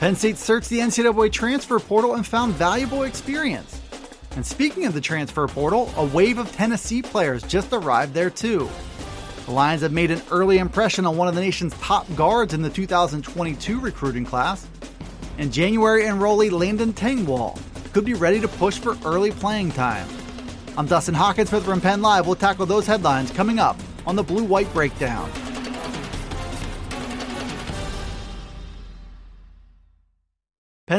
Penn State searched the NCAA transfer portal and found valuable experience. And speaking of the transfer portal, a wave of Tennessee players just arrived there too. The Lions have made an early impression on one of the nation's top guards in the 2022 recruiting class. And January enrollee Landon Tengwall could be ready to push for early playing time. I'm Dustin Hockensmith from Penn Live. We'll tackle those headlines coming up on the Blue White Breakdown.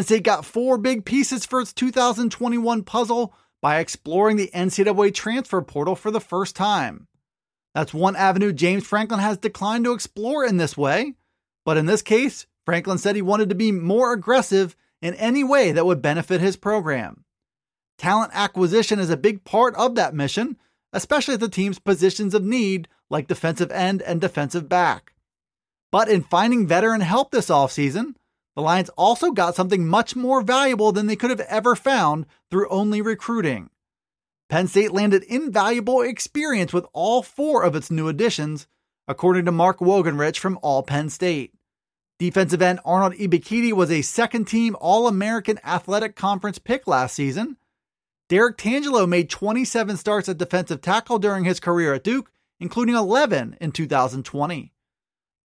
State got four big pieces for its 2021 puzzle by exploring the NCAA transfer portal for the first time. That's one avenue James Franklin has declined to explore in this way, but in this case, Franklin said he wanted to be more aggressive in any way that would benefit his program. Talent acquisition is a big part of that mission, especially at the team's positions of need like defensive end and defensive back. But in finding veteran help this offseason, the Lions also got something much more valuable than they could have ever found through only recruiting. Penn State landed invaluable experience with all four of its new additions, according to Mark Wogenrich from All Penn State. Defensive end Arnold Ebiketie was a second team All American Athletic Conference pick last season. Derrick Tangelo made 27 starts at defensive tackle during his career at Duke, including 11 in 2020.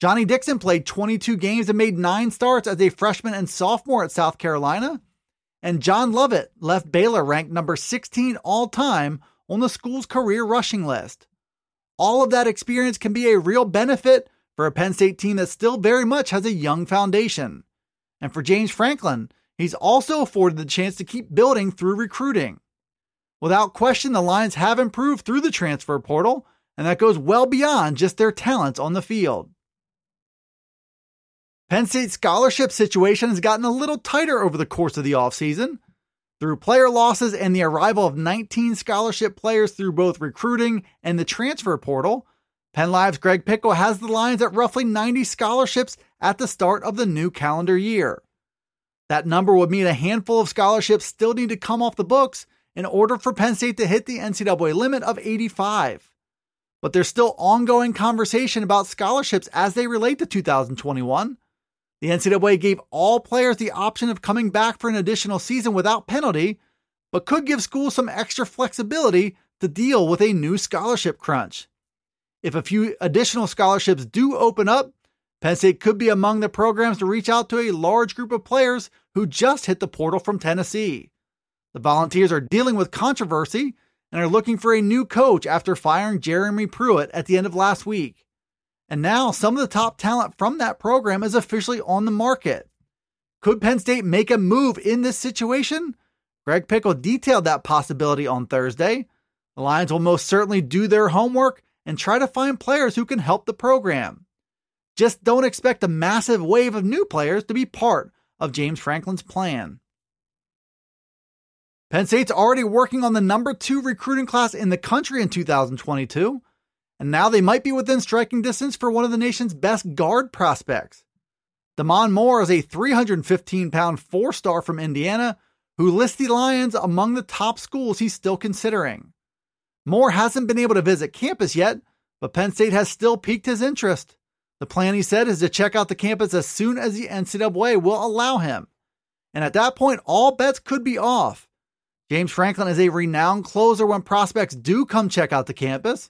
Johnny Dixon played 22 games and made nine starts as a freshman and sophomore at South Carolina. And John Lovett left Baylor ranked number 16 all time on the school's career rushing list. All of that experience can be a real benefit for a Penn State team that still very much has a young foundation. And for James Franklin, he's also afforded the chance to keep building through recruiting. Without question, the Lions have improved through the transfer portal, and that goes well beyond just their talents on the field. Penn State's scholarship situation has gotten a little tighter over the course of the offseason. Through player losses and the arrival of 19 scholarship players through both recruiting and the transfer portal, Penn Live's Greg Pickle has the Lions at roughly 90 scholarships at the start of the new calendar year. That number would mean a handful of scholarships still need to come off the books in order for Penn State to hit the NCAA limit of 85. But there's still ongoing conversation about scholarships as they relate to 2021. The NCAA gave all players the option of coming back for an additional season without penalty, but could give schools some extra flexibility to deal with a new scholarship crunch. If a few additional scholarships do open up, Penn State could be among the programs to reach out to a large group of players who just hit the portal from Tennessee. The Volunteers are dealing with controversy and are looking for a new coach after firing Jeremy Pruitt at the end of last week. And now some of the top talent from that program is officially on the market. Could Penn State make a move in this situation? Greg Pickle detailed that possibility on Thursday. The Lions will most certainly do their homework and try to find players who can help the program. Just don't expect a massive wave of new players to be part of James Franklin's plan. Penn State's already working on the number two recruiting class in the country in 2022 and now they might be within striking distance for one of the nation's best guard prospects. Damon Moore is a 315 pound four star from Indiana who lists the Lions among the top schools he's still considering. Moore hasn't been able to visit campus yet, but Penn State has still piqued his interest. The plan, he said, is to check out the campus as soon as the NCAA will allow him. And at that point, all bets could be off. James Franklin is a renowned closer when prospects do come check out the campus,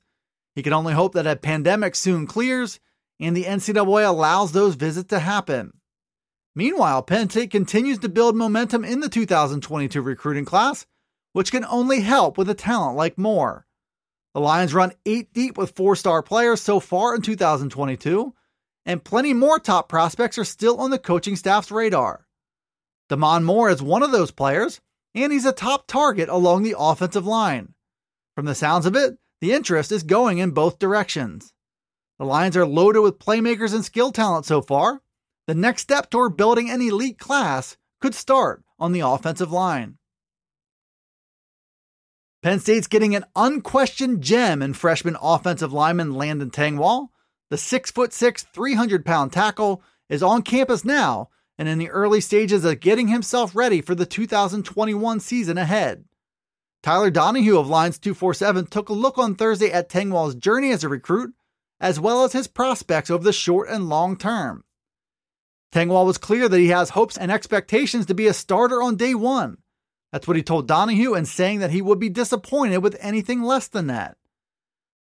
he can only hope that a pandemic soon clears and the NCAA allows those visits to happen. Meanwhile, Penn State continues to build momentum in the 2022 recruiting class, which can only help with a talent like Moore. The Lions run eight deep with four star players so far in 2022, and plenty more top prospects are still on the coaching staff's radar. Damon Moore is one of those players, and he's a top target along the offensive line. From the sounds of it, the interest is going in both directions. The Lions are loaded with playmakers and skill talent so far. The next step toward building an elite class could start on the offensive line. Penn State's getting an unquestioned gem in freshman offensive lineman Landon Tengwall. The 6'6, 300 pound tackle is on campus now and in the early stages of getting himself ready for the 2021 season ahead. Tyler Donahue of Lions 247 took a look on Thursday at Tengwall's journey as a recruit, as well as his prospects over the short and long term. Tengwall was clear that he has hopes and expectations to be a starter on day one. That's what he told Donahue, and saying that he would be disappointed with anything less than that.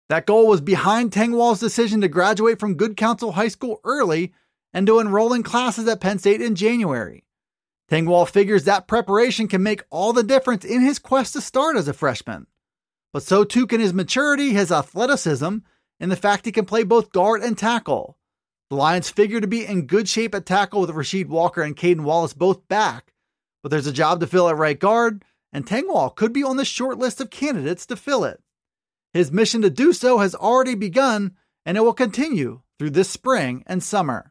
That goal was behind Tengwall's decision to graduate from Good Counsel High School early and to enroll in classes at Penn State in January. Tengwall figures that preparation can make all the difference in his quest to start as a freshman. But so too can his maturity, his athleticism, and the fact he can play both guard and tackle. The Lions figure to be in good shape at tackle with Rasheed Walker and Caden Wallace both back, but there's a job to fill at right guard, and Tengwall could be on the short list of candidates to fill it. His mission to do so has already begun, and it will continue through this spring and summer.